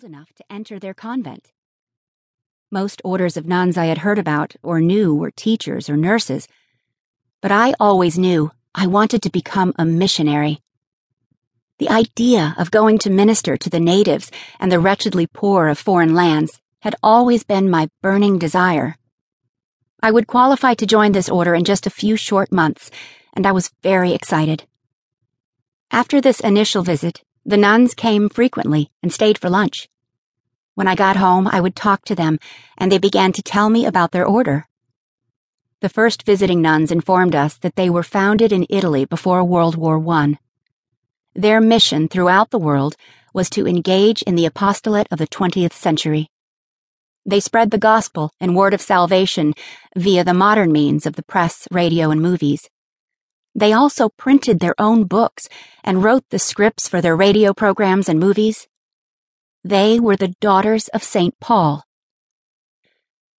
old enough to enter their convent. Most orders of nuns I had heard about or knew were teachers or nurses, but I always knew I wanted to become a missionary. The idea of going to minister to the natives and the wretchedly poor of foreign lands had always been my burning desire. I would qualify to join this order in just a few short months, and I was very excited. After this initial visit, the nuns came frequently and stayed for lunch. When I got home, I would talk to them, and they began to tell me about their order. The first visiting nuns informed us that they were founded in Italy before World War I. Their mission throughout the world was to engage in the apostolate of the 20th century. They spread the gospel and word of salvation via the modern means of the press, radio, and movies. They also printed their own books and wrote the scripts for their radio programs and movies. They were the daughters of St. Paul.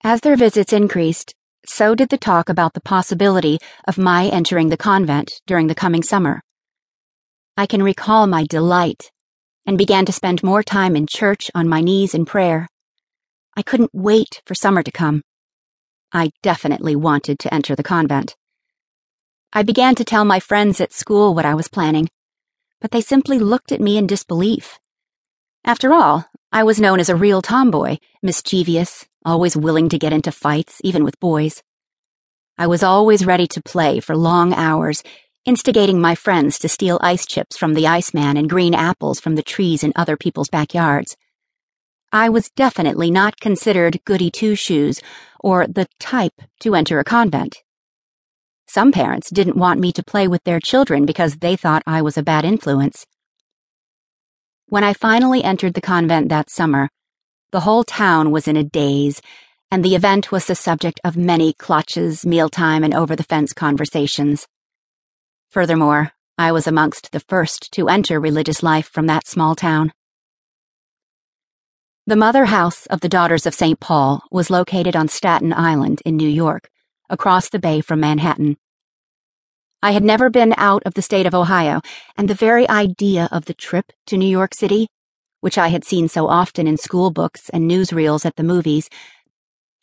As their visits increased, so did the talk about the possibility of my entering the convent during the coming summer. I can recall my delight and began to spend more time in church on my knees in prayer. I couldn't wait for summer to come. I definitely wanted to enter the convent. I began to tell my friends at school what I was planning, but they simply looked at me in disbelief. After all, I was known as a real tomboy, mischievous, always willing to get into fights, even with boys. I was always ready to play for long hours, instigating my friends to steal ice chips from the iceman and green apples from the trees in other people's backyards. I was definitely not considered goody two shoes or the type to enter a convent. Some parents didn't want me to play with their children because they thought I was a bad influence. When I finally entered the convent that summer, the whole town was in a daze, and the event was the subject of many clutches, mealtime, and over the fence conversations. Furthermore, I was amongst the first to enter religious life from that small town. The mother house of the Daughters of St. Paul was located on Staten Island in New York across the bay from Manhattan. I had never been out of the state of Ohio, and the very idea of the trip to New York City, which I had seen so often in school books and newsreels at the movies,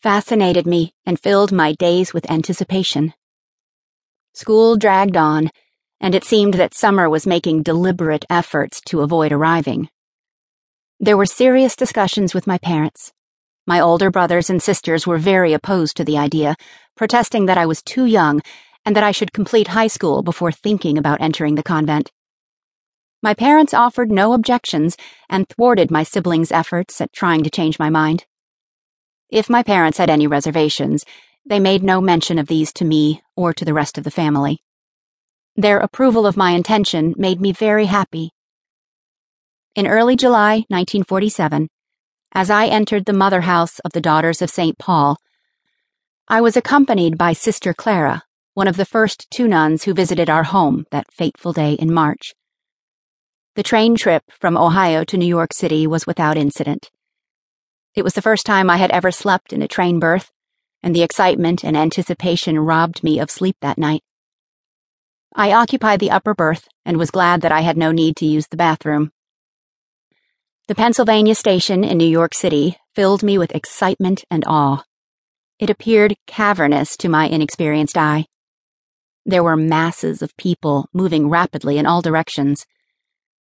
fascinated me and filled my days with anticipation. School dragged on, and it seemed that summer was making deliberate efforts to avoid arriving. There were serious discussions with my parents. My older brothers and sisters were very opposed to the idea, protesting that I was too young and that I should complete high school before thinking about entering the convent. My parents offered no objections and thwarted my siblings' efforts at trying to change my mind. If my parents had any reservations, they made no mention of these to me or to the rest of the family. Their approval of my intention made me very happy. In early July 1947, as I entered the mother house of the Daughters of St. Paul. I was accompanied by Sister Clara, one of the first two nuns who visited our home that fateful day in March. The train trip from Ohio to New York City was without incident. It was the first time I had ever slept in a train berth, and the excitement and anticipation robbed me of sleep that night. I occupied the upper berth and was glad that I had no need to use the bathroom. The Pennsylvania station in New York City filled me with excitement and awe. It appeared cavernous to my inexperienced eye. There were masses of people moving rapidly in all directions.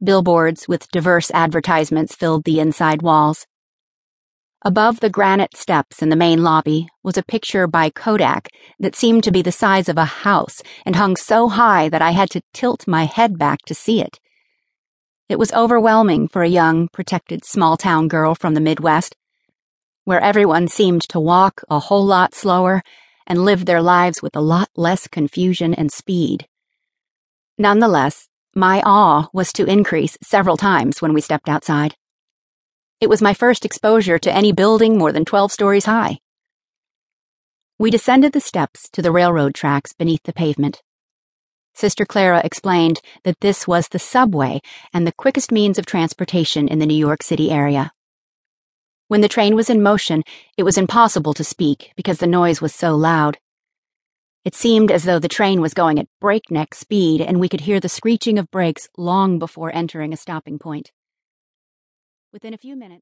Billboards with diverse advertisements filled the inside walls. Above the granite steps in the main lobby was a picture by Kodak that seemed to be the size of a house and hung so high that I had to tilt my head back to see it. It was overwhelming for a young, protected small town girl from the Midwest, where everyone seemed to walk a whole lot slower and live their lives with a lot less confusion and speed. Nonetheless, my awe was to increase several times when we stepped outside. It was my first exposure to any building more than 12 stories high. We descended the steps to the railroad tracks beneath the pavement. Sister Clara explained that this was the subway and the quickest means of transportation in the New York City area. When the train was in motion, it was impossible to speak because the noise was so loud. It seemed as though the train was going at breakneck speed and we could hear the screeching of brakes long before entering a stopping point. Within a few minutes,